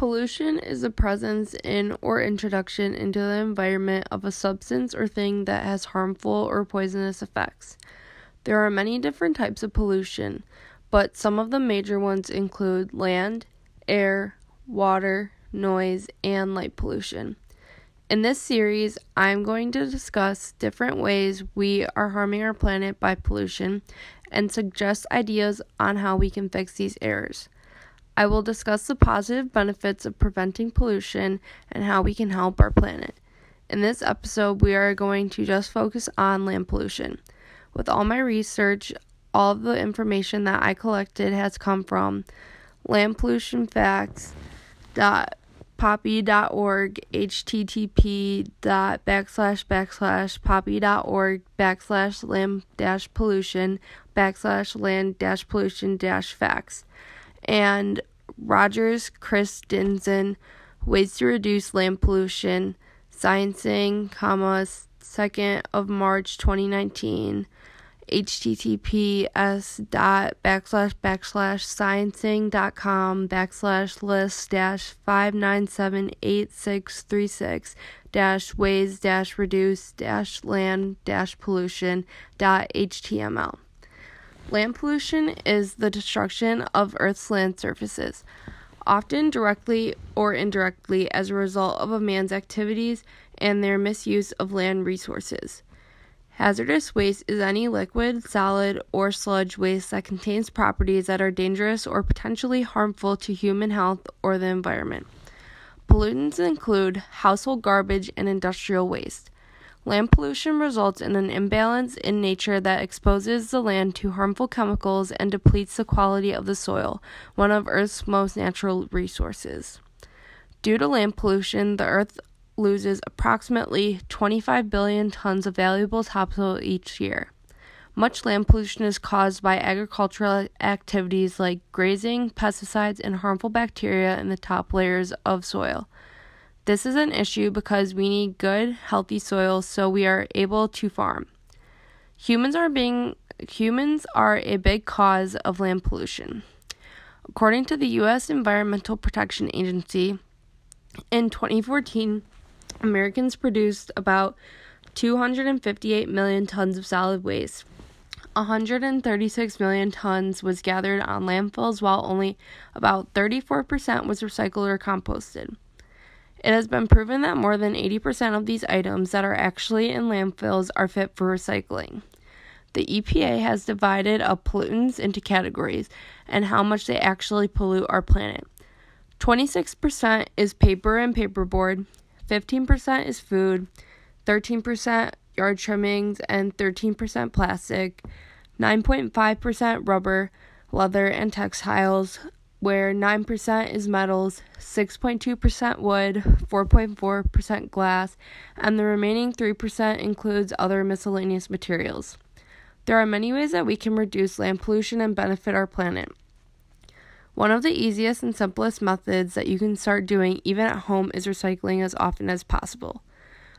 Pollution is the presence in or introduction into the environment of a substance or thing that has harmful or poisonous effects. There are many different types of pollution, but some of the major ones include land, air, water, noise, and light pollution. In this series, I'm going to discuss different ways we are harming our planet by pollution and suggest ideas on how we can fix these errors. I will discuss the positive benefits of preventing pollution and how we can help our planet. In this episode, we are going to just focus on land pollution. With all my research, all the information that I collected has come from landpollutionfacts.poppy.org, http dot backslash backslash poppy.org backslash land dash pollution backslash land dash pollution dash facts and Rogers Chris Christensen Ways to Reduce Land Pollution, Sciencing, comma, 2nd of March 2019, https dot backslash backslash sciencing dot com backslash list dash five nine seven eight six three six dash ways dash reduce dash land dash pollution dot html. Land pollution is the destruction of Earth's land surfaces, often directly or indirectly as a result of a man's activities and their misuse of land resources. Hazardous waste is any liquid, solid, or sludge waste that contains properties that are dangerous or potentially harmful to human health or the environment. Pollutants include household garbage and industrial waste. Land pollution results in an imbalance in nature that exposes the land to harmful chemicals and depletes the quality of the soil, one of Earth's most natural resources. Due to land pollution, the Earth loses approximately 25 billion tons of valuable topsoil each year. Much land pollution is caused by agricultural activities like grazing, pesticides, and harmful bacteria in the top layers of soil. This is an issue because we need good, healthy soil so we are able to farm. Humans are being humans are a big cause of land pollution. According to the US Environmental Protection Agency, in 2014, Americans produced about 258 million tons of solid waste. 136 million tons was gathered on landfills, while only about 34% was recycled or composted. It has been proven that more than 80% of these items that are actually in landfills are fit for recycling. The EPA has divided up pollutants into categories and how much they actually pollute our planet. 26% is paper and paperboard, 15% is food, 13% yard trimmings, and 13% plastic, 9.5% rubber, leather, and textiles, where 9% is metals, 6.2% wood, 4.4% glass, and the remaining 3% includes other miscellaneous materials. There are many ways that we can reduce land pollution and benefit our planet. One of the easiest and simplest methods that you can start doing even at home is recycling as often as possible.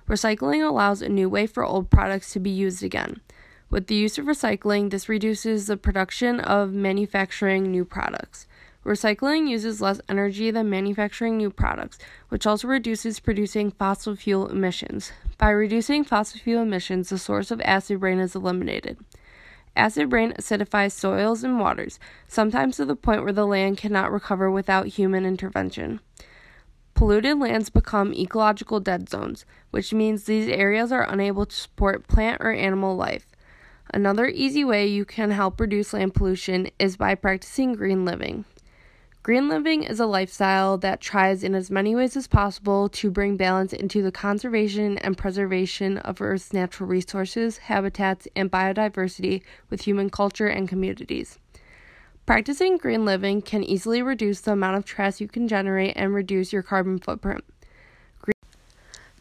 Recycling allows a new way for old products to be used again. With the use of recycling, this reduces the production of manufacturing new products. Recycling uses less energy than manufacturing new products, which also reduces producing fossil fuel emissions. By reducing fossil fuel emissions, the source of acid rain is eliminated. Acid rain acidifies soils and waters, sometimes to the point where the land cannot recover without human intervention. Polluted lands become ecological dead zones, which means these areas are unable to support plant or animal life. Another easy way you can help reduce land pollution is by practicing green living. Green living is a lifestyle that tries in as many ways as possible to bring balance into the conservation and preservation of Earth's natural resources, habitats, and biodiversity with human culture and communities. Practicing green living can easily reduce the amount of trash you can generate and reduce your carbon footprint. Green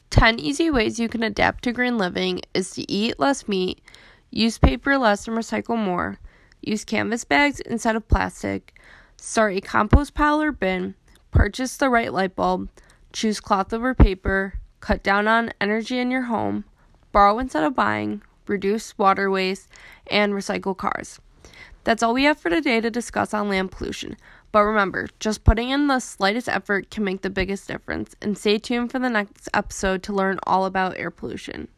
10 easy ways you can adapt to green living is to eat less meat, use paper less and recycle more, use canvas bags instead of plastic Start a compost pile or bin, purchase the right light bulb, choose cloth over paper, cut down on energy in your home, borrow instead of buying, reduce water waste, and recycle cars. That's all we have for today to discuss on land pollution. But remember, just putting in the slightest effort can make the biggest difference. And stay tuned for the next episode to learn all about air pollution.